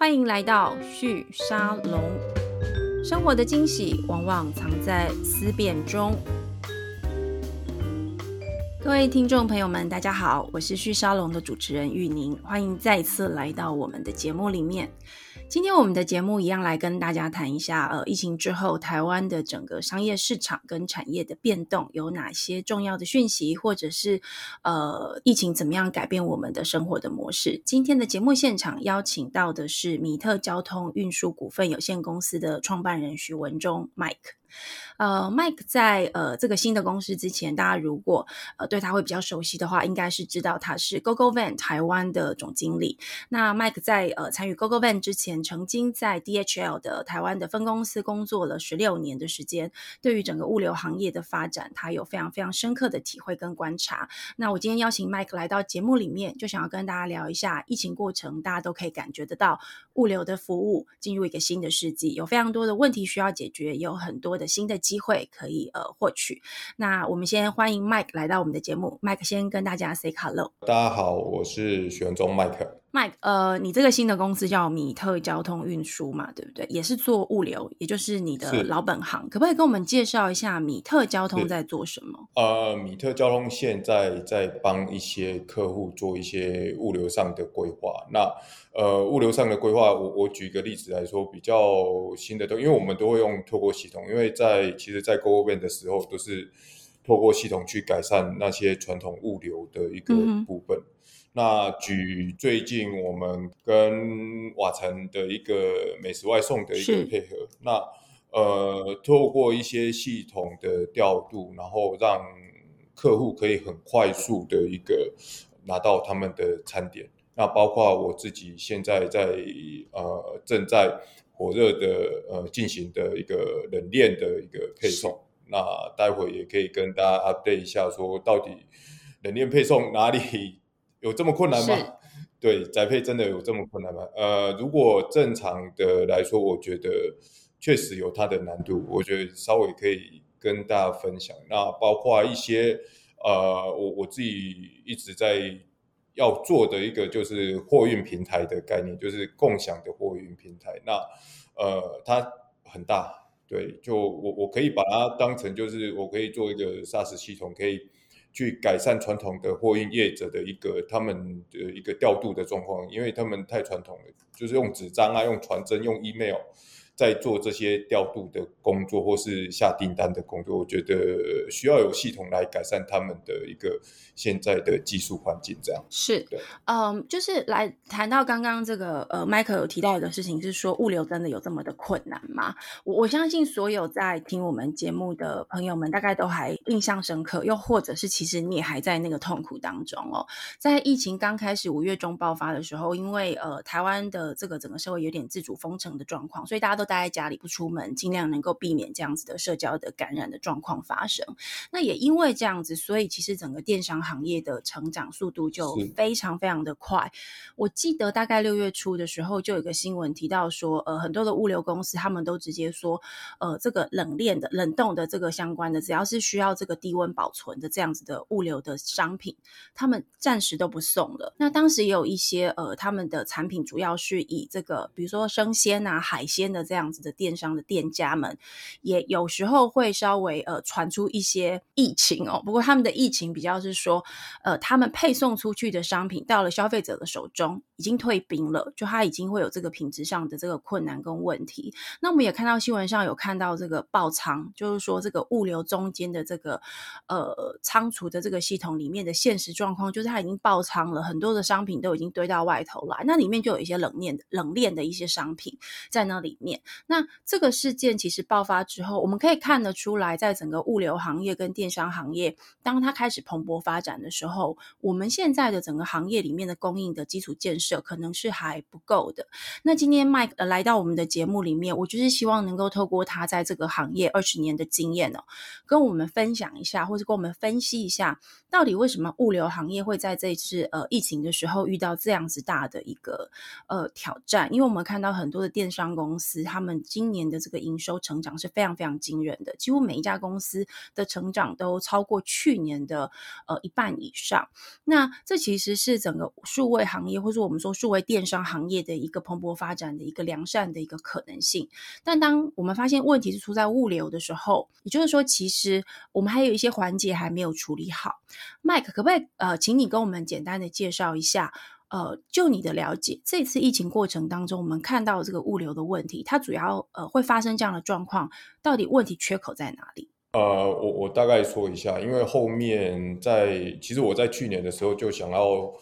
欢迎来到续沙龙。生活的惊喜往往藏在思辨中。各位听众朋友们，大家好，我是续沙龙的主持人玉宁，欢迎再次来到我们的节目里面。今天我们的节目一样来跟大家谈一下，呃，疫情之后台湾的整个商业市场跟产业的变动有哪些重要的讯息，或者是呃，疫情怎么样改变我们的生活的模式。今天的节目现场邀请到的是米特交通运输股份有限公司的创办人徐文忠 Mike。呃，Mike 在呃这个新的公司之前，大家如果呃对他会比较熟悉的话，应该是知道他是 GoGo Van 台湾的总经理。那 Mike 在呃参与 GoGo Van 之前，曾经在 DHL 的台湾的分公司工作了十六年的时间，对于整个物流行业的发展，他有非常非常深刻的体会跟观察。那我今天邀请 Mike 来到节目里面，就想要跟大家聊一下疫情过程，大家都可以感觉得到物流的服务进入一个新的世纪，有非常多的问题需要解决，有很多的新的机会可以呃获取。那我们先欢迎 Mike 来到我们的节目，Mike 先跟大家 say hello。大家好，我是许文忠 Mike。Mike，呃，你这个新的公司叫米特交通运输嘛，对不对？也是做物流，也就是你的老本行。可不可以跟我们介绍一下米特交通在做什么？呃，米特交通现在在帮一些客户做一些物流上的规划。那呃，物流上的规划，我我举一个例子来说，比较新的都，因为我们都会用透过系统，因为在其实，在 Go Ben 的时候，都是透过系统去改善那些传统物流的一个部分。那举最近我们跟瓦城的一个美食外送的一个配合，那呃，透过一些系统的调度，然后让客户可以很快速的一个拿到他们的餐点。那包括我自己现在在呃正在火热的呃进行的一个冷链的一个配送。那待会也可以跟大家 update 一下，说到底冷链配送哪里？有这么困难吗？对，宅配真的有这么困难吗？呃，如果正常的来说，我觉得确实有它的难度。我觉得稍微可以跟大家分享。那包括一些呃，我我自己一直在要做的一个就是货运平台的概念，就是共享的货运平台。那呃，它很大，对，就我我可以把它当成就是我可以做一个 SaaS 系统，可以。去改善传统的货运业者的一个他们的一个调度的状况，因为他们太传统了，就是用纸张啊，用传真，用 email。在做这些调度的工作，或是下订单的工作，我觉得需要有系统来改善他们的一个现在的技术环境。这样是，对，嗯，就是来谈到刚刚这个呃，Michael 有提到一个事情，是说物流真的有这么的困难吗？我我相信所有在听我们节目的朋友们，大概都还印象深刻，又或者是其实你也还在那个痛苦当中哦。在疫情刚开始五月中爆发的时候，因为呃，台湾的这个整个社会有点自主封城的状况，所以大家都。待在家里不出门，尽量能够避免这样子的社交的感染的状况发生。那也因为这样子，所以其实整个电商行业的成长速度就非常非常的快。我记得大概六月初的时候，就有个新闻提到说，呃，很多的物流公司他们都直接说，呃，这个冷链的、冷冻的这个相关的，只要是需要这个低温保存的这样子的物流的商品，他们暂时都不送了。那当时也有一些呃，他们的产品主要是以这个，比如说生鲜啊、海鲜的这样。这样子的电商的店家们，也有时候会稍微呃传出一些疫情哦。不过他们的疫情比较是说，呃，他们配送出去的商品到了消费者的手中已经退冰了，就他已经会有这个品质上的这个困难跟问题。那我们也看到新闻上有看到这个爆仓，就是说这个物流中间的这个呃仓储的这个系统里面的现实状况，就是它已经爆仓了，很多的商品都已经堆到外头来，那里面就有一些冷链冷链的一些商品在那里面。那这个事件其实爆发之后，我们可以看得出来，在整个物流行业跟电商行业，当它开始蓬勃发展的时候，我们现在的整个行业里面的供应的基础建设可能是还不够的。那今天 Mike 来到我们的节目里面，我就是希望能够透过他在这个行业二十年的经验哦，跟我们分享一下，或者跟我们分析一下，到底为什么物流行业会在这次呃疫情的时候遇到这样子大的一个呃挑战？因为我们看到很多的电商公司。他们今年的这个营收成长是非常非常惊人的，几乎每一家公司的成长都超过去年的呃一半以上。那这其实是整个数位行业，或者我们说数位电商行业的一个蓬勃发展的一个良善的一个可能性。但当我们发现问题是出在物流的时候，也就是说，其实我们还有一些环节还没有处理好。Mike，可不可以呃，请你跟我们简单的介绍一下？呃，就你的了解，这次疫情过程当中，我们看到这个物流的问题，它主要呃会发生这样的状况，到底问题缺口在哪里？呃，我我大概说一下，因为后面在其实我在去年的时候就想要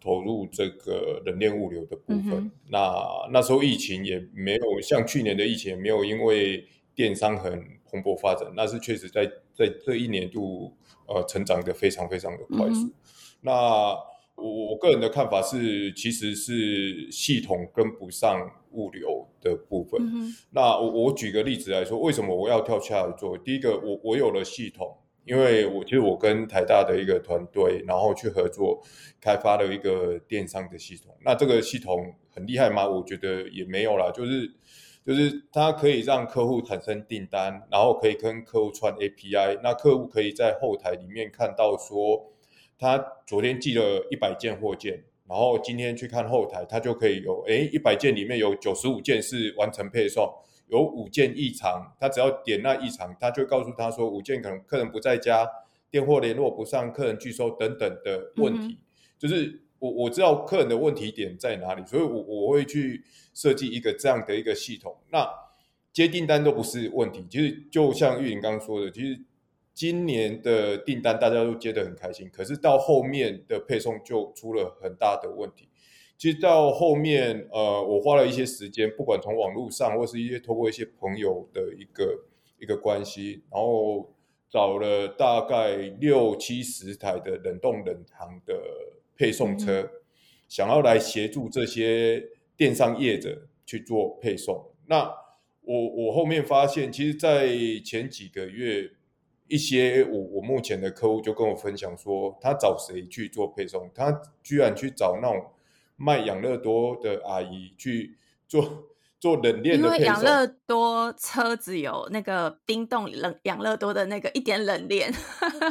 投入这个冷链物流的部分，那那时候疫情也没有像去年的疫情没有因为电商很蓬勃发展，那是确实在在这一年度呃成长的非常非常的快速，那。我我个人的看法是，其实是系统跟不上物流的部分。那我我举个例子来说，为什么我要跳下来做？第一个，我我有了系统，因为我其实我跟台大的一个团队，然后去合作开发了一个电商的系统。那这个系统很厉害吗？我觉得也没有啦，就是就是它可以让客户产生订单，然后可以跟客户串 API，那客户可以在后台里面看到说。他昨天寄了一百件货件，然后今天去看后台，他就可以有，哎，一百件里面有九十五件是完成配送，有五件异常，他只要点那异常，他就告诉他说五件可能客人不在家，电话联络不上，客人拒收等等的问题，就是我我知道客人的问题点在哪里，所以我我会去设计一个这样的一个系统，那接订单都不是问题，其实就像玉玲刚刚说的，其实。今年的订单大家都接得很开心，可是到后面的配送就出了很大的问题。其实到后面，呃，我花了一些时间，不管从网络上或是一些通过一些朋友的一个一个关系，然后找了大概六七十台的冷冻冷藏的配送车，想要来协助这些电商业者去做配送。那我我后面发现，其实，在前几个月。一些我我目前的客户就跟我分享说，他找谁去做配送？他居然去找那种卖养乐多的阿姨去做 做冷链的配送。因为养乐多车子有那个冰冻冷养乐多的那个一点冷链。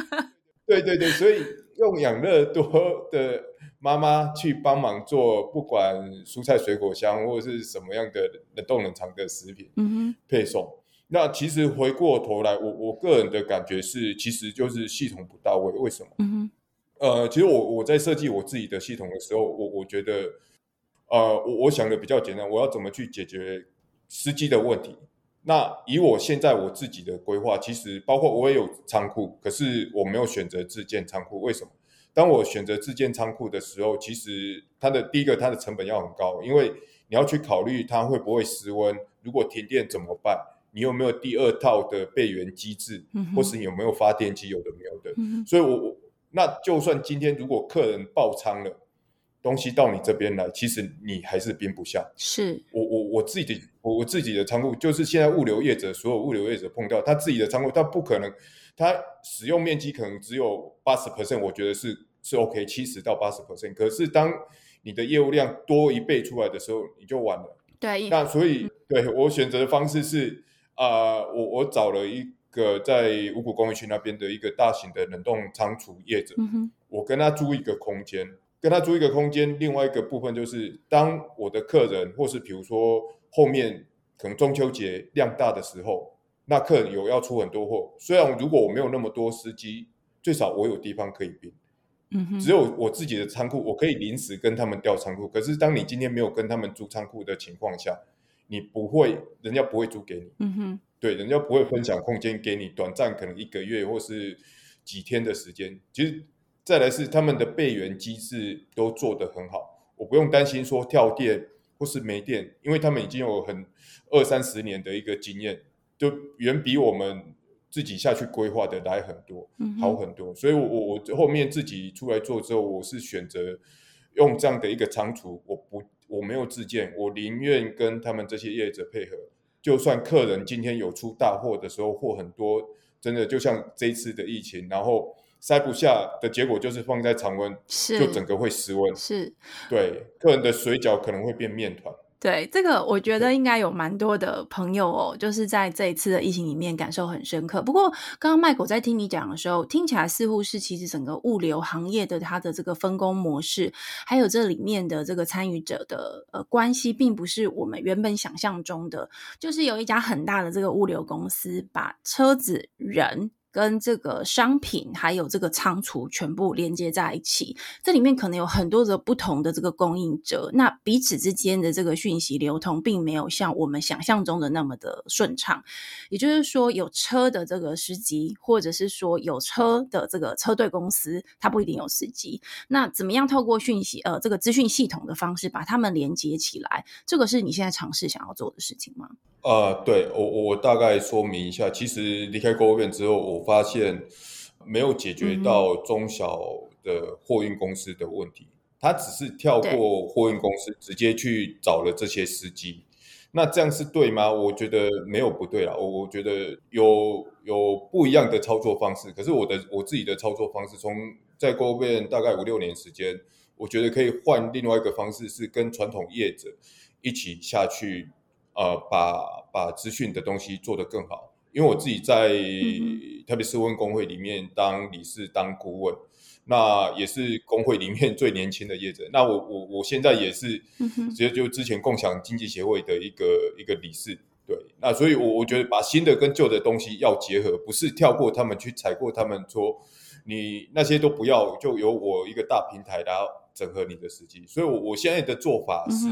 对对对，所以用养乐多的妈妈去帮忙做，不管蔬菜水果箱或者是什么样的冷冻冷藏的食品，嗯哼，配送。那其实回过头来，我我个人的感觉是，其实就是系统不到位。为什么？嗯哼。呃，其实我我在设计我自己的系统的时候，我我觉得，呃，我我想的比较简单，我要怎么去解决司机的问题？那以我现在我自己的规划，其实包括我也有仓库，可是我没有选择自建仓库。为什么？当我选择自建仓库的时候，其实它的第一个它的成本要很高，因为你要去考虑它会不会失温，如果停电怎么办？你有没有第二套的备援机制，或是你有没有发电机？有的没有的。所以，我我那就算今天如果客人爆仓了，东西到你这边来，其实你还是编不下。是我我我自己的我我自己的仓库，就是现在物流业者所有物流业者碰到他自己的仓库，他不可能，他使用面积可能只有八十 percent，我觉得是是 OK，七十到八十 percent。可是当你的业务量多一倍出来的时候，你就完了。对，那所以对我选择的方式是。啊，我我找了一个在五谷工业区那边的一个大型的冷冻仓储业者，我跟他租一个空间，跟他租一个空间。另外一个部分就是，当我的客人或是比如说后面可能中秋节量大的时候，那客人有要出很多货，虽然如果我没有那么多司机，最少我有地方可以并。嗯只有我自己的仓库，我可以临时跟他们调仓库。可是当你今天没有跟他们租仓库的情况下，你不会，人家不会租给你。嗯哼，对，人家不会分享空间给你，短暂可能一个月或是几天的时间。其实再来是他们的备援机制都做得很好，我不用担心说跳电或是没电，因为他们已经有很二三十年的一个经验，就远比我们自己下去规划的来很多，好很多。所以，我我我后面自己出来做之后，我是选择用这样的一个仓储，我不。我没有自荐，我宁愿跟他们这些业者配合。就算客人今天有出大货的时候，货很多，真的就像这一次的疫情，然后塞不下的结果就是放在常温，就整个会失温。是，对，客人的水饺可能会变面团。对这个，我觉得应该有蛮多的朋友哦，就是在这一次的疫情里面感受很深刻。不过，刚刚麦狗在听你讲的时候，听起来似乎是其实整个物流行业的它的这个分工模式，还有这里面的这个参与者的呃关系，并不是我们原本想象中的，就是有一家很大的这个物流公司把车子人。跟这个商品还有这个仓储全部连接在一起，这里面可能有很多的不同的这个供应者，那彼此之间的这个讯息流通，并没有像我们想象中的那么的顺畅。也就是说，有车的这个司机，或者是说有车的这个车队公司，它不一定有司机。那怎么样透过讯息呃这个资讯系统的方式把它们连接起来？这个是你现在尝试想要做的事情吗？呃，对我我大概说明一下，其实离开国务院之后，我发现没有解决到中小的货运公司的问题，他只是跳过货运公司，直接去找了这些司机。那这样是对吗？我觉得没有不对啦，我我觉得有有不一样的操作方式。可是我的我自己的操作方式，从在国务院大概五六年时间，我觉得可以换另外一个方式，是跟传统业者一起下去。呃，把把资讯的东西做得更好，因为我自己在特别是问工会里面当理事当顾问，那也是工会里面最年轻的业者。那我我我现在也是，直接就之前共享经济协会的一个一个理事。对，那所以，我我觉得把新的跟旧的东西要结合，不是跳过他们去踩过他们，说你那些都不要，就由我一个大平台来整合你的时机。所以，我我现在的做法是。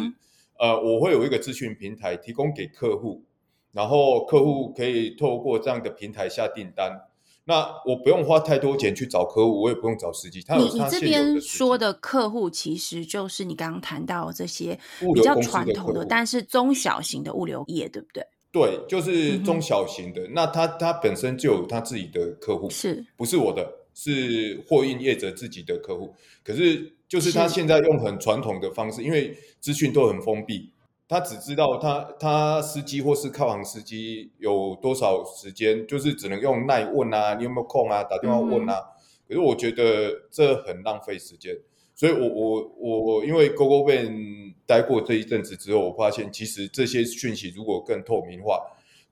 呃，我会有一个资讯平台提供给客户，然后客户可以透过这样的平台下订单。那我不用花太多钱去找客户，我也不用找司机。他你你这边说的客户，其实就是你刚刚谈到这些比较传统的，但是中小型的物流业，对不对？对，就是中小型的。那他他本身就有他自己的客户，是不是我的？是货运业者自己的客户，可是就是他现在用很传统的方式，因为资讯都很封闭，他只知道他他司机或是靠行司机有多少时间，就是只能用耐问啊，你有没有空啊，打电话问啊。可是我觉得这很浪费时间，所以我我我因为 GoGo Ben 待过这一阵子之后，我发现其实这些讯息如果更透明化，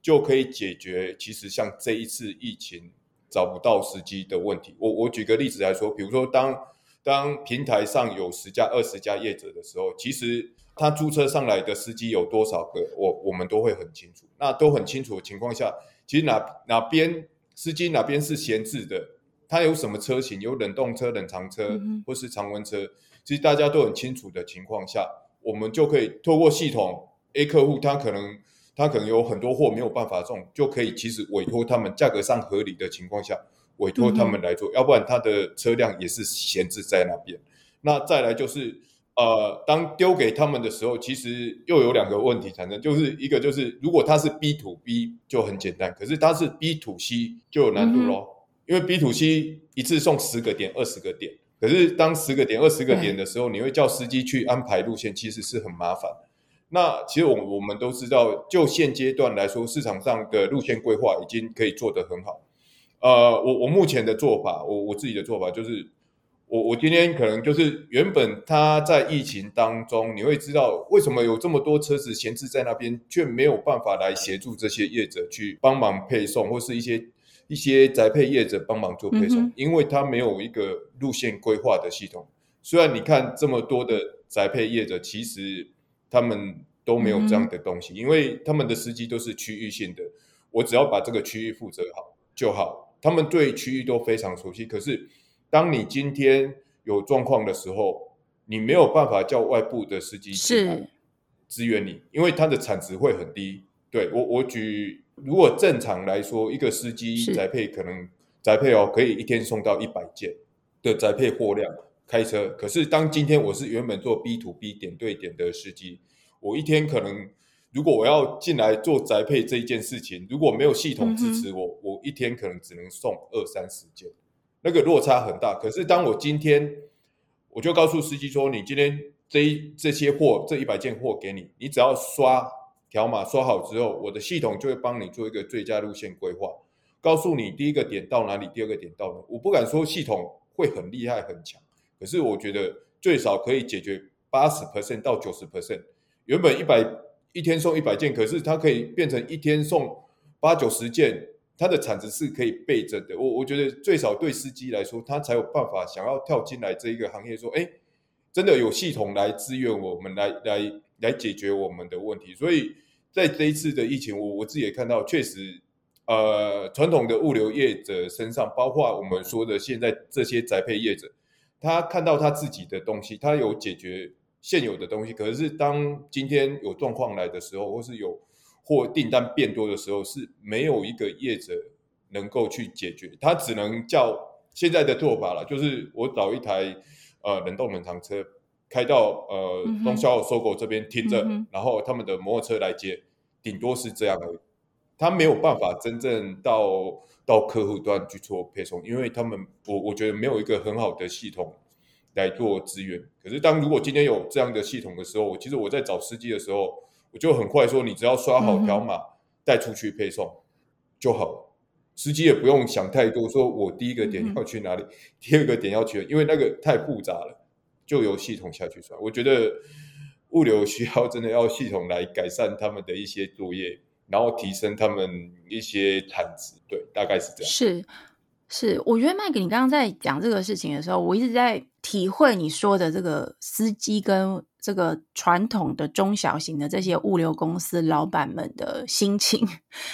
就可以解决其实像这一次疫情。找不到司机的问题，我我举个例子来说，比如说当当平台上有十家、二十家业者的时候，其实他租车上来的司机有多少个，我我们都会很清楚。那都很清楚的情况下，其实哪哪边司机哪边是闲置的，他有什么车型，有冷冻车、冷藏车或是常温车，其实大家都很清楚的情况下，我们就可以透过系统 A 客户，他可能。他可能有很多货没有办法送，就可以其实委托他们价格上合理的情况下，委托他们来做，要不然他的车辆也是闲置在那边。那再来就是，呃，当丢给他们的时候，其实又有两个问题产生，就是一个就是如果他是 B to B 就很简单，可是他是 B to C 就有难度咯，因为 B to C 一次送十个点、二十个点，可是当十个点、二十个点的时候，你会叫司机去安排路线，其实是很麻烦。那其实我我们都知道，就现阶段来说，市场上的路线规划已经可以做得很好。呃，我我目前的做法，我我自己的做法就是，我我今天可能就是原本他在疫情当中，你会知道为什么有这么多车子闲置在那边，却没有办法来协助这些业者去帮忙配送，或是一些一些宅配业者帮忙做配送，因为他没有一个路线规划的系统。虽然你看这么多的宅配业者，其实。他们都没有这样的东西，因为他们的司机都是区域性的，我只要把这个区域负责好就好。他们对区域都非常熟悉。可是，当你今天有状况的时候，你没有办法叫外部的司机是支援你，因为它的产值会很低。对我，我举如果正常来说，一个司机宅配可能宅配哦，可以一天送到一百件的宅配货量。开车，可是当今天我是原本做 B to B 点对点的司机，我一天可能如果我要进来做宅配这一件事情，如果没有系统支持我，我一天可能只能送二三十件，那个落差很大。可是当我今天，我就告诉司机说，你今天这一这些货这一百件货给你，你只要刷条码刷好之后，我的系统就会帮你做一个最佳路线规划，告诉你第一个点到哪里，第二个点到哪。我不敢说系统会很厉害很强。可是我觉得最少可以解决八十 percent 到九十 percent 原本一百一天送一百件，可是它可以变成一天送八九十件，它的产值是可以倍增的。我我觉得最少对司机来说，他才有办法想要跳进来这一个行业，说，哎，真的有系统来支援我们，来来来解决我们的问题。所以在这一次的疫情，我我自己也看到，确实。呃，传统的物流业者身上，包括我们说的现在这些宅配业者，他看到他自己的东西，他有解决现有的东西。可是当今天有状况来的时候，或是有或订单变多的时候，是没有一个业者能够去解决，他只能叫现在的做法了，就是我找一台呃冷冻冷藏车开到呃中销收购这边停着，然后他们的摩托车来接，顶多是这样而已。他没有办法真正到到客户端去做配送，因为他们我我觉得没有一个很好的系统来做资源。可是当如果今天有这样的系统的时候，其实我在找司机的时候，我就很快说，你只要刷好条码带出去配送就好，司机也不用想太多，说我第一个点要去哪里，第二个点要去，因为那个太复杂了，就由系统下去刷。我觉得物流需要真的要系统来改善他们的一些作业。然后提升他们一些产值，对，大概是这样。是，是，我觉得麦克，你刚刚在讲这个事情的时候，我一直在体会你说的这个司机跟。这个传统的中小型的这些物流公司老板们的心情，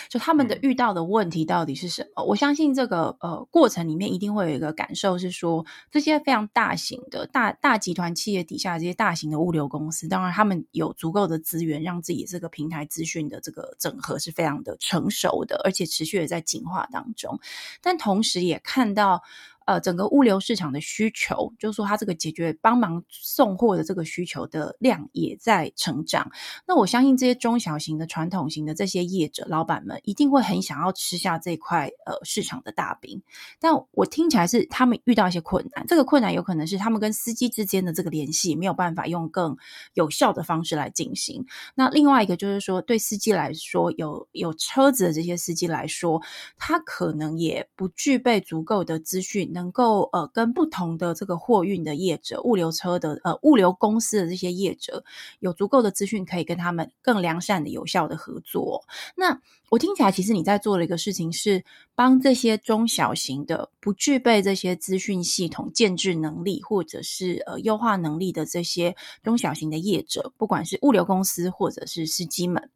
就他们的遇到的问题到底是什么？我相信这个呃过程里面一定会有一个感受是说，这些非常大型的大大集团企业底下这些大型的物流公司，当然他们有足够的资源，让自己这个平台资讯的这个整合是非常的成熟的，而且持续的在进化当中，但同时也看到。呃，整个物流市场的需求，就是说它这个解决帮忙送货的这个需求的量也在成长。那我相信这些中小型的传统型的这些业者老板们，一定会很想要吃下这块呃市场的大饼。但我听起来是他们遇到一些困难，这个困难有可能是他们跟司机之间的这个联系没有办法用更有效的方式来进行。那另外一个就是说，对司机来说，有有车子的这些司机来说，他可能也不具备足够的资讯。能够呃跟不同的这个货运的业者、物流车的呃物流公司的这些业者有足够的资讯，可以跟他们更良善的、有效的合作。那我听起来，其实你在做的一个事情是帮这些中小型的、不具备这些资讯系统建制能力，或者是呃优化能力的这些中小型的业者，不管是物流公司或者是司机们。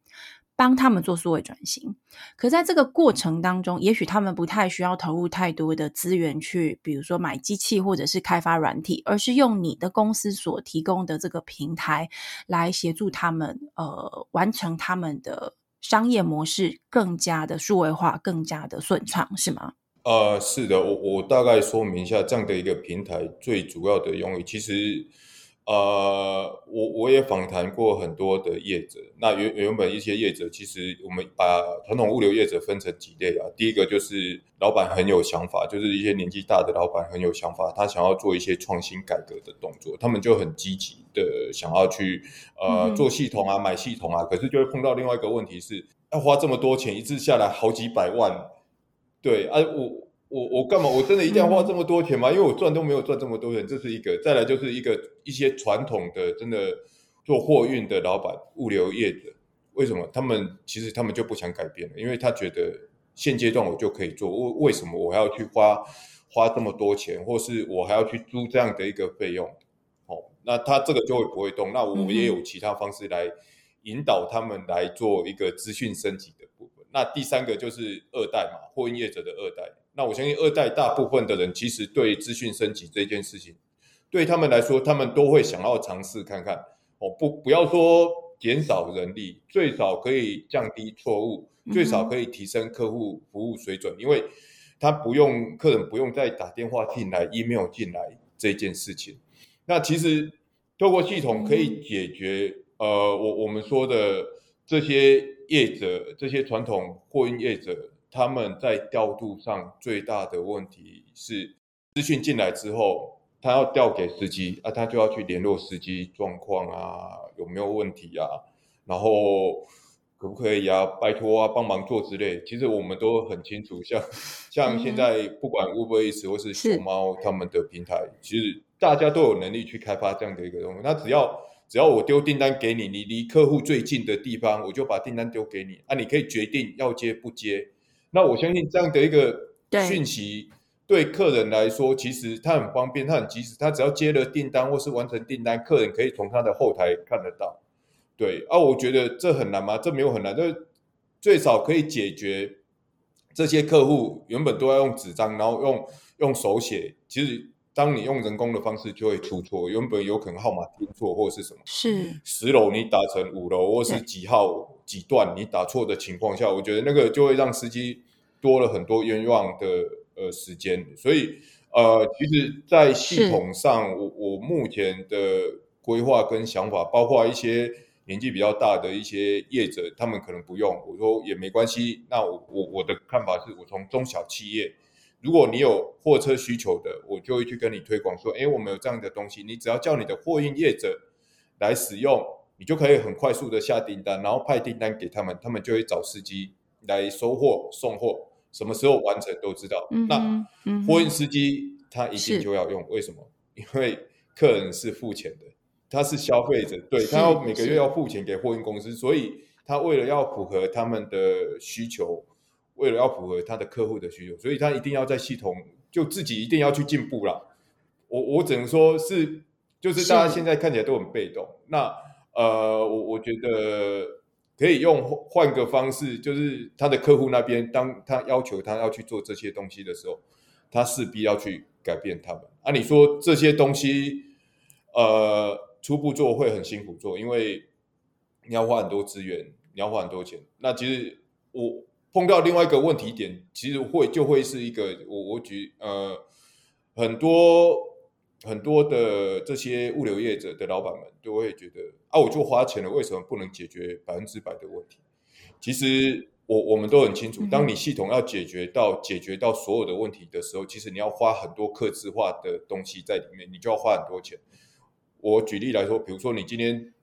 帮他们做数位转型，可在这个过程当中，也许他们不太需要投入太多的资源去，比如说买机器或者是开发软体，而是用你的公司所提供的这个平台来协助他们，呃，完成他们的商业模式更加的数位化，更加的顺畅，是吗？呃，是的，我我大概说明一下这样的一个平台最主要的用意，其实。呃，我我也访谈过很多的业者，那原原本一些业者，其实我们把传统物流业者分成几类啊。第一个就是老板很有想法，就是一些年纪大的老板很有想法，他想要做一些创新改革的动作，他们就很积极的想要去呃做系统啊，买系统啊，可是就会碰到另外一个问题是，要花这么多钱，一次下来好几百万，对啊，我。我我干嘛？我真的一定要花这么多钱吗？因为我赚都没有赚这么多钱，这是一个。再来就是一个一些传统的真的做货运的老板、物流业的，为什么他们其实他们就不想改变了？因为他觉得现阶段我就可以做，为为什么我还要去花花这么多钱，或是我还要去租这样的一个费用？哦，那他这个就会不会动？那我也有其他方式来引导他们来做一个资讯升级的部分。那第三个就是二代嘛，货运业者的二代。那我相信二代大部分的人其实对资讯升级这件事情，对他们来说，他们都会想要尝试看看。哦，不，不要说减少人力，最少可以降低错误，最少可以提升客户服务水准，因为他不用客人不用再打电话进来、email 进来这件事情。那其实透过系统可以解决，呃，我我们说的这些业者，这些传统货运业者。他们在调度上最大的问题是，资讯进来之后，他要调给司机啊，他就要去联络司机状况啊，有没有问题啊，然后可不可以啊，拜托啊，帮忙做之类。其实我们都很清楚，像像现在不管 Uber Eats 或是熊猫他们的平台，其实大家都有能力去开发这样的一个东西。那只要只要我丢订单给你，你离客户最近的地方，我就把订单丢给你啊，你可以决定要接不接。那我相信这样的一个讯息对客人来说，其实他很方便，他很及时，他只要接了订单或是完成订单，客人可以从他的后台看得到。对啊，我觉得这很难吗？这没有很难，这最少可以解决这些客户原本都要用纸张，然后用用手写，其实。当你用人工的方式，就会出错。原本有可能号码听错，或者是什么，是十楼你打成五楼，或是几号几段你打错的情况下，我觉得那个就会让司机多了很多冤枉的呃时间。所以呃，其实，在系统上，我我目前的规划跟想法，包括一些年纪比较大的一些业者，他们可能不用，我说也没关系。那我我我的看法是我从中小企业。如果你有货车需求的，我就会去跟你推广说，哎，我们有这样的东西，你只要叫你的货运业者来使用，你就可以很快速的下订单，然后派订单给他们，他们就会找司机来收货、送货，什么时候完成都知道。那货运司机他一定就要用，为什么？因为客人是付钱的，他是消费者，对他要每个月要付钱给货运公司，所以他为了要符合他们的需求。为了要符合他的客户的需求，所以他一定要在系统就自己一定要去进步了。我我只能说是，就是大家现在看起来都很被动。那呃，我我觉得可以用换个方式，就是他的客户那边，当他要求他要去做这些东西的时候，他势必要去改变他们。啊，你说这些东西，呃，初步做会很辛苦做，因为你要花很多资源，你要花很多钱。那其实我。碰到另外一个问题点，其实会就会是一个我我举呃很多很多的这些物流业者的老板们都会觉得啊，我就花钱了，为什么不能解决百分之百的问题？其实我我们都很清楚，当你系统要解决到解决到所有的问题的时候，其实你要花很多克制化的东西在里面，你就要花很多钱。我举例来说，比如说你今天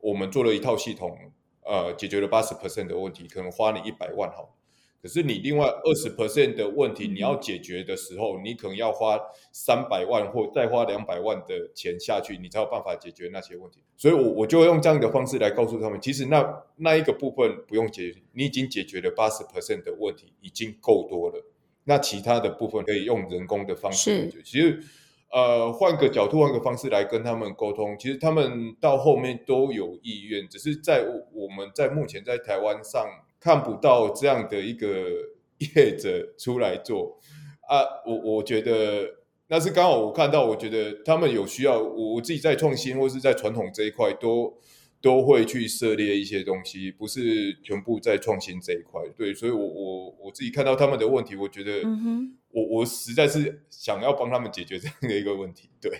我们做了一套系统。呃，解决了八十 percent 的问题，可能花你一百万好，可是你另外二十 percent 的问题你要解决的时候，你可能要花三百万或再花两百万的钱下去，你才有办法解决那些问题。所以，我我就用这样的方式来告诉他们，其实那那一个部分不用解决，你已经解决了八十 percent 的问题，已经够多了。那其他的部分可以用人工的方式解决。其实。呃，换个角度，换个方式来跟他们沟通，其实他们到后面都有意愿，只是在我们在目前在台湾上看不到这样的一个业者出来做啊。我我觉得那是刚好我看到，我觉得他们有需要，我我自己在创新或是在传统这一块都都会去涉猎一些东西，不是全部在创新这一块。对，所以我我我自己看到他们的问题，我觉得。我我实在是想要帮他们解决这样的一个问题，对。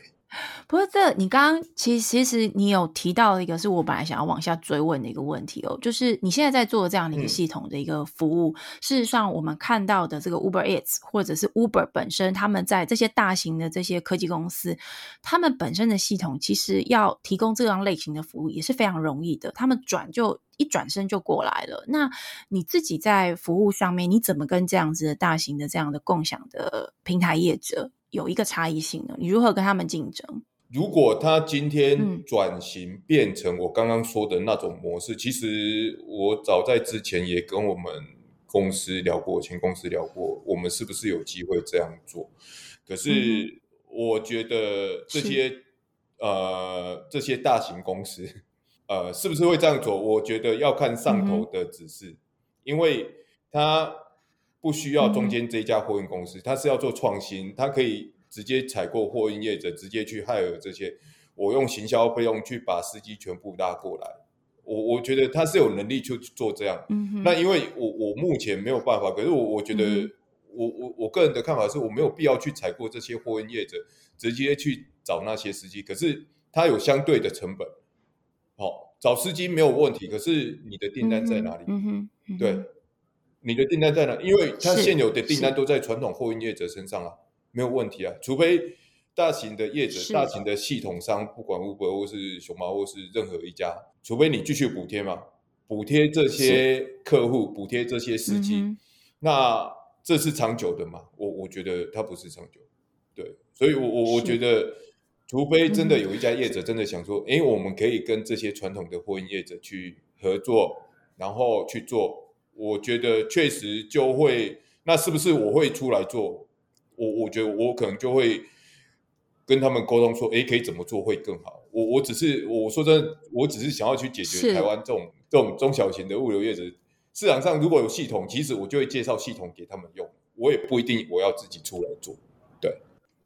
不过这你刚刚其实其实你有提到一个是我本来想要往下追问的一个问题哦，就是你现在在做这样的一个系统的一个服务，事实上我们看到的这个 Uber Eats 或者是 Uber 本身，他们在这些大型的这些科技公司，他们本身的系统其实要提供这样类型的服务也是非常容易的，他们转就一转身就过来了。那你自己在服务上面，你怎么跟这样子的大型的这样的共享的平台业者？有一个差异性的，你如何跟他们竞争？如果他今天转型变成我刚刚说的那种模式，其实我早在之前也跟我们公司聊过，前公司聊过，我们是不是有机会这样做？可是我觉得这些呃这些大型公司呃是不是会这样做？我觉得要看上头的指示，因为他。不需要中间这家货运公司，他是要做创新，他可以直接采购货运业者，直接去害尔这些，我用行销费用去把司机全部拉过来。我我觉得他是有能力去做这样。那因为我我目前没有办法，可是我我觉得我我我个人的看法是我没有必要去采购这些货运业者，直接去找那些司机。可是他有相对的成本，好找司机没有问题，可是你的订单在哪里？嗯哼，对。你的订单在哪？因为它现有的订单都在传统货运业者身上啊，没有问题啊。除非大型的业者、大型的系统商，不管 Uber 或是熊猫或是任何一家，除非你继续补贴嘛，补贴这些客户，补贴这些司机，那这是长久的嘛？我我觉得它不是长久，对，所以我我我觉得除非真的有一家业者真的想说，哎，我们可以跟这些传统的货运业者去合作，然后去做，我觉得确实就会，那是不是我会出来做？我我觉得我可能就会跟他们沟通说，哎，可以怎么做会更好？我我只是我说真的，我只是想要去解决台湾这种这种中小型的物流业者。市场上如果有系统，其实我就会介绍系统给他们用，我也不一定我要自己出来做。对，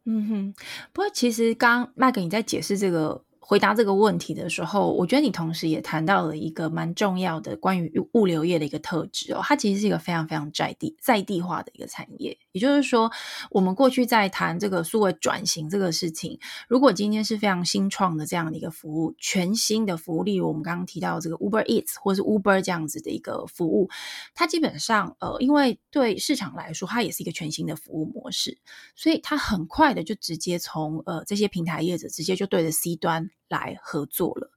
嗯哼。不过其实刚麦克你在解释这个。回答这个问题的时候，我觉得你同时也谈到了一个蛮重要的关于物流业的一个特质哦，它其实是一个非常非常在地在地化的一个产业。也就是说，我们过去在谈这个数位转型这个事情，如果今天是非常新创的这样的一个服务，全新的服务，例如我们刚刚提到这个 Uber Eats 或是 Uber 这样子的一个服务，它基本上呃，因为对市场来说，它也是一个全新的服务模式，所以它很快的就直接从呃这些平台业者直接就对着 C 端。来合作了，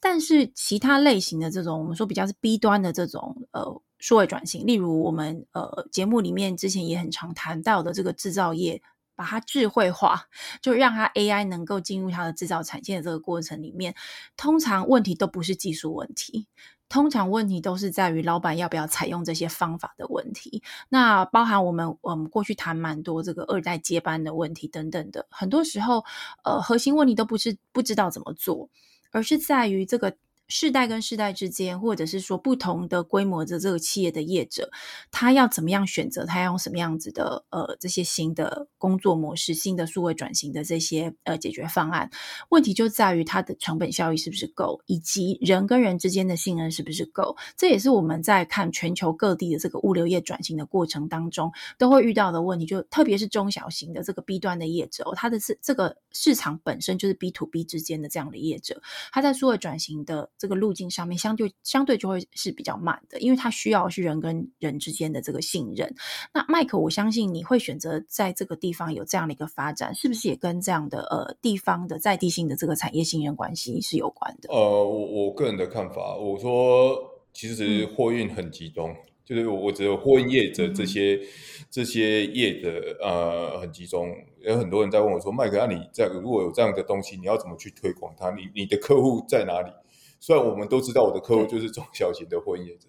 但是其他类型的这种，我们说比较是 B 端的这种呃数位转型，例如我们呃节目里面之前也很常谈到的这个制造业，把它智慧化，就让它 AI 能够进入它的制造产线的这个过程里面，通常问题都不是技术问题。通常问题都是在于老板要不要采用这些方法的问题。那包含我们我们过去谈蛮多这个二代接班的问题等等的，很多时候，呃，核心问题都不是不知道怎么做，而是在于这个。世代跟世代之间，或者是说不同的规模的这个企业的业者，他要怎么样选择？他要用什么样子的呃这些新的工作模式、新的数位转型的这些呃解决方案？问题就在于它的成本效益是不是够，以及人跟人之间的信任是不是够？这也是我们在看全球各地的这个物流业转型的过程当中都会遇到的问题。就特别是中小型的这个 B 端的业者，它的是这个市场本身就是 B to B 之间的这样的业者，他在数位转型的。这个路径上面相对相对就会是比较慢的，因为它需要是人跟人之间的这个信任。那麦克，我相信你会选择在这个地方有这样的一个发展，是不是也跟这样的呃地方的在地性的这个产业信任关系是有关的？呃，我我个人的看法，我说其实货运很集中，就是我只有货运业者这些这些业的呃很集中。有很多人在问我说，麦克，那你在如果有这样的东西，你要怎么去推广它？你你的客户在哪里？虽然我们都知道我的客户就是中小型的货运业者，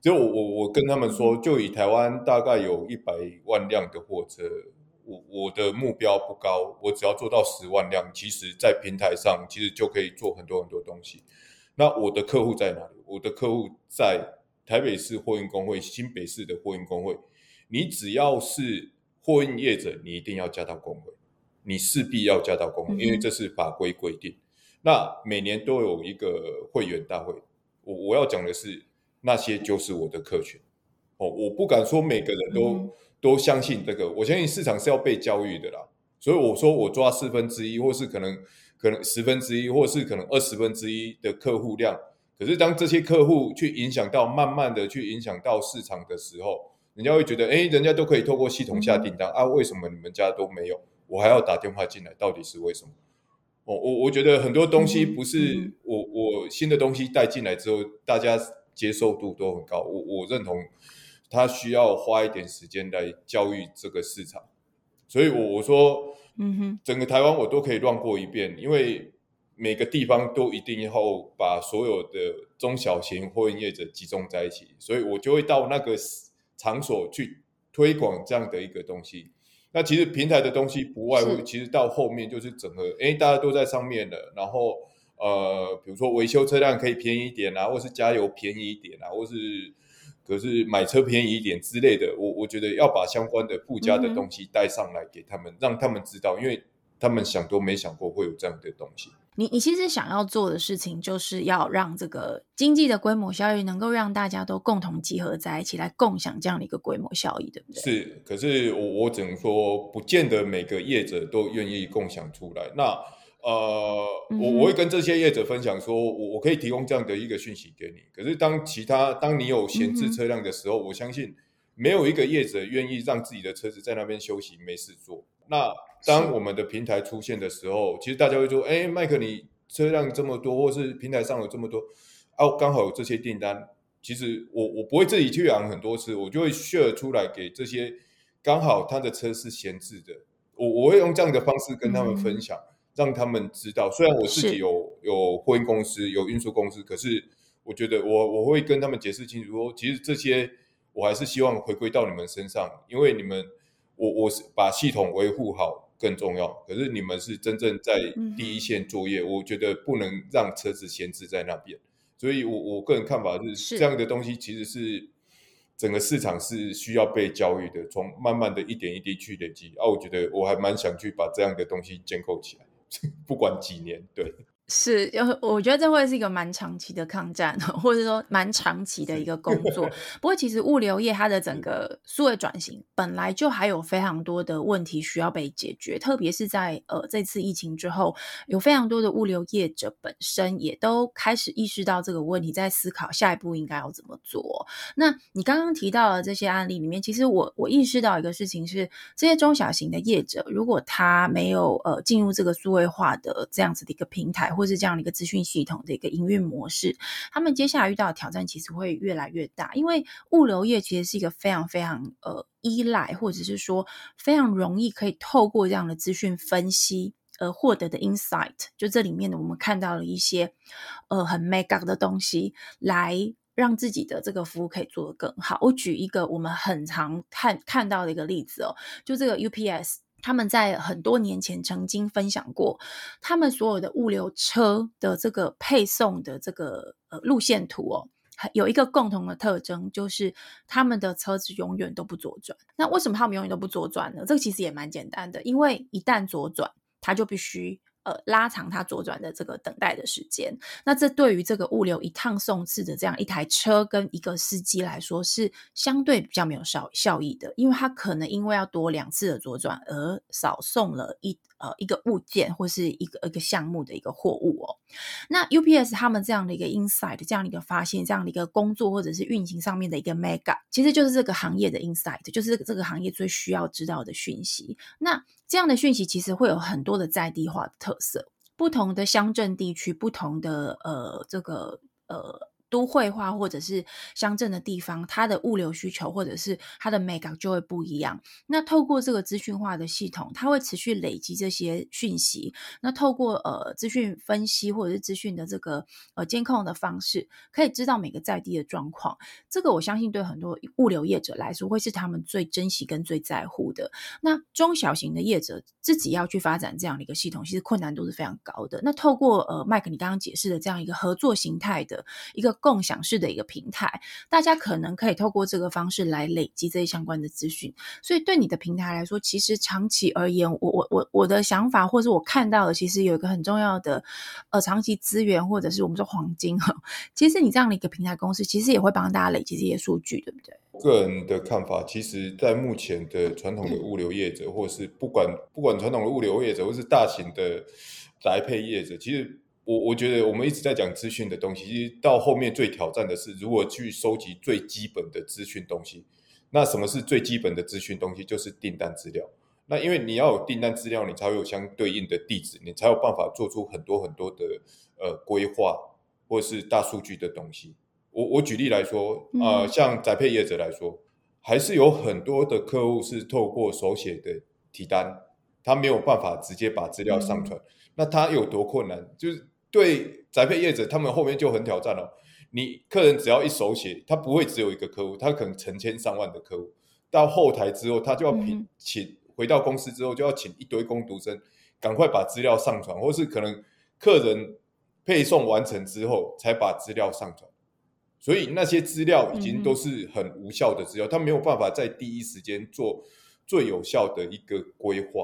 就我我我跟他们说，就以台湾大概有一百万辆的货车，我我的目标不高，我只要做到十万辆，其实在平台上其实就可以做很多很多东西。那我的客户在哪里？我的客户在台北市货运工会、新北市的货运工会。你只要是货运业者，你一定要加到工会，你势必要加到工会，因为这是法规规定。那每年都有一个会员大会，我我要讲的是那些就是我的客群。哦，我不敢说每个人都都相信这个，我相信市场是要被教育的啦，所以我说我抓四分之一，或是可能可能十分之一，或是可能二十分之一的客户量，可是当这些客户去影响到慢慢的去影响到市场的时候，人家会觉得，哎，人家都可以透过系统下订单啊，为什么你们家都没有？我还要打电话进来，到底是为什么？我我我觉得很多东西不是我我新的东西带进来之后，大家接受度都很高。我我认同，他需要花一点时间来教育这个市场。所以，我我说，嗯哼，整个台湾我都可以乱过一遍，因为每个地方都一定要把所有的中小型货运业者集中在一起，所以我就会到那个场所去推广这样的一个东西。那其实平台的东西不外乎，其实到后面就是整个，哎，大家都在上面了，然后呃，比如说维修车辆可以便宜一点啊，或是加油便宜一点啊，或是可是买车便宜一点之类的，我我觉得要把相关的附加的东西带上来给他们，让他们知道，因为他们想都没想过会有这样的东西。你你其实想要做的事情，就是要让这个经济的规模效益能够让大家都共同集合在一起，来共享这样的一个规模效益，对不对？是，可是我我只能说，不见得每个业者都愿意共享出来。那呃，我我会跟这些业者分享说，我我可以提供这样的一个讯息给你。可是当其他当你有闲置车辆的时候，我相信没有一个业者愿意让自己的车子在那边休息没事做。那当我们的平台出现的时候，其实大家会说：“哎，麦克，你车辆这么多，或是平台上有这么多，哦，刚好有这些订单。”其实我我不会自己去养很多次，我就会 share 出来给这些刚好他的车是闲置的。我我会用这样的方式跟他们分享。让他们知道。虽然我自己有有货运公司、有运输公司，可是我觉得我我会跟他们解释清楚说，其实这些我还是希望回归到你们身上，因为你们我我是把系统维护好更重要，可是你们是真正在嗯第一线作业，我觉得不能让车子闲置在那边。所以我我个人看法是，是这样的东西其实是整个市场是需要被教育的，从慢慢的一点一滴去累积。啊，我觉得我还蛮想去把这样的东西建构起来，不管几年，对。是，有我觉得这会是一个蛮长期的抗战，或者说蛮长期的一个工作。不过，其实物流业它的整个数位转型本来就还有非常多的问题需要被解决，特别是在呃这次疫情之后，有非常多的物流业者本身也都开始意识到这个问题，在思考下一步应该要怎么做。那你刚刚提到的这些案例里面，其实我我意识到一个事情是，这些中小型的业者，如果他没有呃进入这个数位化的这样子的一个平台，或是这样的一个资讯系统的一个营运模式，他们接下来遇到的挑战其实会越来越大，因为物流业其实是一个非常非常呃依赖，或者是说非常容易可以透过这样的资讯分析。呃，获得的 insight，就这里面呢，我们看到了一些呃很 mega 的东西，来让自己的这个服务可以做得更好。我举一个我们很常看看到的一个例子哦，就这个 UPS。他们在很多年前曾经分享过，他们所有的物流车的这个配送的这个呃路线图哦，有一个共同的特征，就是他们的车子永远都不左转。那为什么他们永远都不左转呢？这个其实也蛮简单的，因为一旦左转，他就必须呃拉长它左转的这个等待的时间。那这对于这个物流一趟送次的这样一台车跟一个司机来说，是相对比较没有效效益的，因为他可能因为要多两次的左转而少送了一呃一个物件或是一个一个项目的一个货物哦。那 UPS 他们这样的一个 insight，这样的一个发现，这样的一个工作或者是运行上面的一个 mega，其实就是这个行业的 insight，就是这个这个行业最需要知道的讯息。那这样的讯息其实会有很多的在地化的特色，不同的乡镇地区，不同的呃这个呃。都会化或者是乡镇的地方，它的物流需求或者是它的美感就会不一样。那透过这个资讯化的系统，它会持续累积这些讯息。那透过呃资讯分析或者是资讯的这个呃监控的方式，可以知道每个在地的状况。这个我相信对很多物流业者来说，会是他们最珍惜跟最在乎的。那中小型的业者自己要去发展这样的一个系统，其实困难度是非常高的。那透过呃麦克你刚刚解释的这样一个合作形态的一个共享式的一个平台，大家可能可以透过这个方式来累积这些相关的资讯。所以对你的平台来说，其实长期而言，我我我我的想法，或是我看到的，其实有一个很重要的呃长期资源，或者是我们说黄金哈。其实你这样的一个平台公司，其实也会帮大家累积这些数据，对不对？个人的看法，其实，在目前的传统的物流业者，或是不管不管传统的物流业者，或是大型的来配业者，其实我我觉得我们一直在讲资讯的东西，其实到后面最挑战的是如何去收集最基本的资讯东西。那什么是最基本的资讯东西？就是订单资料。那因为你要有订单资料，你才会有相对应的地址，你才有办法做出很多很多的呃规划，或者是大数据的东西。我我举例来说，呃，嗯像宅配业者来说，还是有很多的客户是透过手写的提单，他没有办法直接把资料上传。那他有多困难？就是对宅配业者，他们后面就很挑战了。你客人只要一手写，他不会只有一个客户，他可能成千上万的客户。到后台之后，他就要嗯请请回到公司之后，就要请一堆工读生赶快把资料上传，或是可能客人配送完成之后才把资料上传。所以那些资料已经都是很无效的资料，他没有办法在第一时间做最有效的一个规划。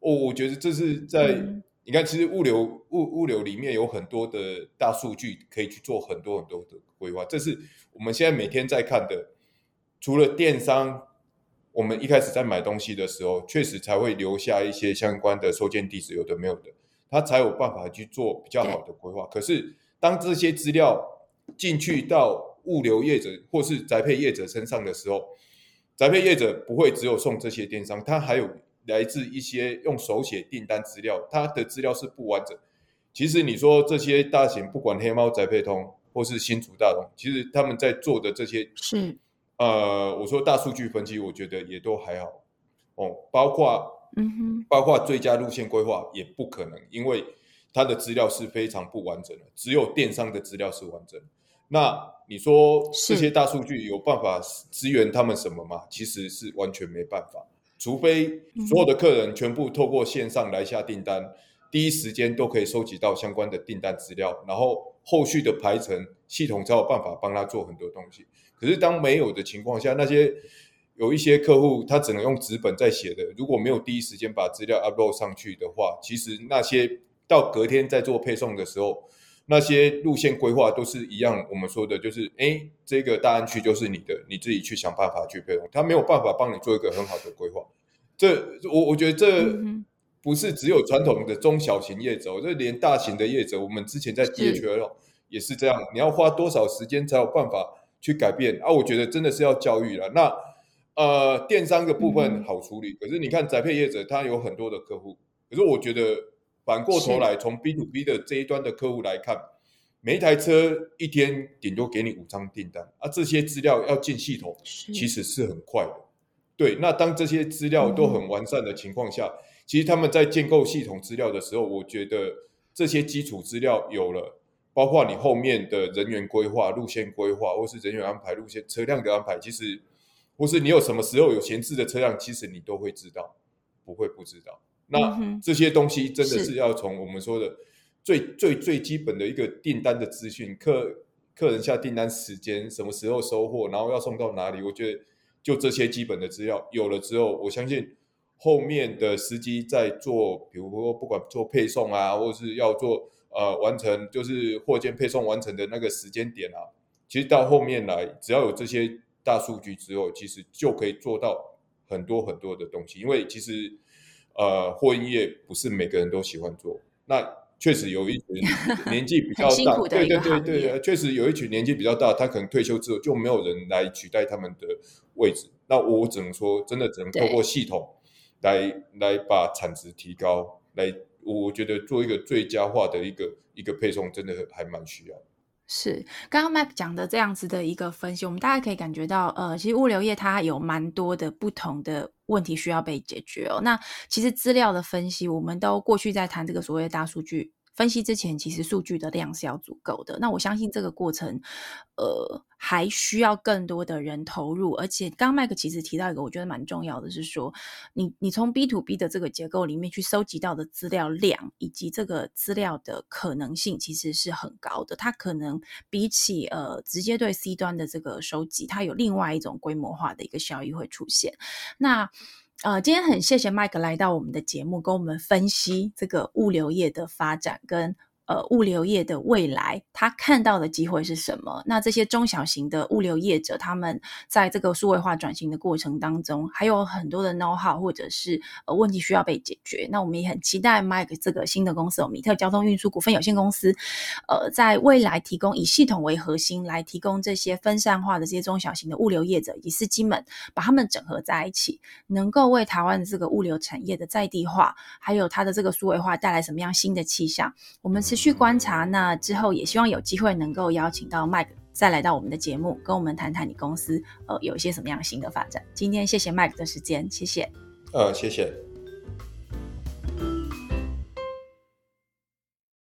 哦，我觉得这是在、嗯你看，其实物流物物流里面有很多的大数据可以去做很多很多的规划，这是我们现在每天在看的。除了电商，我们一开始在买东西的时候，确实才会留下一些相关的收件地址，有的没有的，他才有办法去做比较好的规划。可是当这些资料进去到物流业者或是宅配业者身上的时候，宅配业者不会只有送这些电商，他还有来自一些用手写订单资料，它的资料是不完整。其实你说这些大型，不管黑猫宅配通或是新竹大通，其实他们在做的这些是呃，我说大数据分析，我觉得也都还好哦。包括嗯哼，包括最佳路线规划也不可能，因为它的资料是非常不完整的，只有电商的资料是完整。那你说这些大数据有办法支援他们什么吗？其实是完全没办法，除非所有的客人全部透过线上来下订单，第一时间都可以收集到相关的订单资料，然后后续的排程系统才有办法帮他做很多东西。可是当没有的情况下，那些有一些客户他只能用纸本在写的，如果没有第一时间把资料 upload 上去的话，其实那些到隔天在做配送的时候。那些路线规划都是一样，我们说的就是，哎，这个大安区就是你的，你自己去想办法去配合，他没有办法帮你做一个很好的规划。这我我觉得这不是只有传统的中小型业者，这连大型的业者，我们之前在 DHL 也是这样，你要花多少时间才有办法去改变啊？我觉得真的是要教育了。那呃，电商的部分好处理，可是你看宅配业者，他有很多的客户，可是我觉得。反过头来，从 B to B 的这一端的客户来看，每一台车一天顶多给你五张订单，啊，这些资料要进系统，其实是很快的。对，那当这些资料都很完善的情况下，其实他们在建构系统资料的时候，我觉得这些基础资料有了，包括你后面的人员规划、路线规划，或是人员安排、路线车辆的安排，其实或是你有什么时候有闲置的车辆，其实你都会知道，不会不知道。那这些东西真的是要从我们说的最最最基本的一个订单的资讯，客客人下订单时间，什么时候收货，然后要送到哪里？我觉得就这些基本的资料有了之后，我相信后面的司机在做，比如说不管做配送啊，或者是要做呃完成就是货件配送完成的那个时间点啊，其实到后面来，只要有这些大数据之后，其实就可以做到很多很多的东西，因为其实。呃，货运业不是每个人都喜欢做，那确实有一群年纪比较大，对对对对，确实有一群年纪比较大，他可能退休之后就没有人来取代他们的位置。那我只能说，真的只能透过系统来来把产值提高，来我觉得做一个最佳化的一个一个配送，真的还蛮需要。是，刚刚 Mike 讲的这样子的一个分析，我们大家可以感觉到，呃，其实物流业它有蛮多的不同的问题需要被解决哦。那其实资料的分析，我们都过去在谈这个所谓的大数据。分析之前，其实数据的量是要足够的。那我相信这个过程，呃，还需要更多的人投入。而且，刚刚麦克其实提到一个我觉得蛮重要的，是说，你你从 B to B 的这个结构里面去收集到的资料量，以及这个资料的可能性，其实是很高的。它可能比起呃直接对 C 端的这个收集，它有另外一种规模化的一个效益会出现。那呃，今天很谢谢麦克来到我们的节目，跟我们分析这个物流业的发展跟。呃，物流业的未来，他看到的机会是什么？那这些中小型的物流业者，他们在这个数位化转型的过程当中，还有很多的 know how 或者是呃问题需要被解决。那我们也很期待 Mike 这个新的公司，米特交通运输股份有限公司，呃，在未来提供以系统为核心来提供这些分散化的这些中小型的物流业者以及司机们，把他们整合在一起，能够为台湾的这个物流产业的在地化，还有它的这个数位化带来什么样新的气象？我们。持去观察，那之后也希望有机会能够邀请到 Mike 再来到我们的节目，跟我们谈谈你公司呃有一些什么样新的发展。今天谢谢 Mike 的时间，谢谢。呃，谢谢。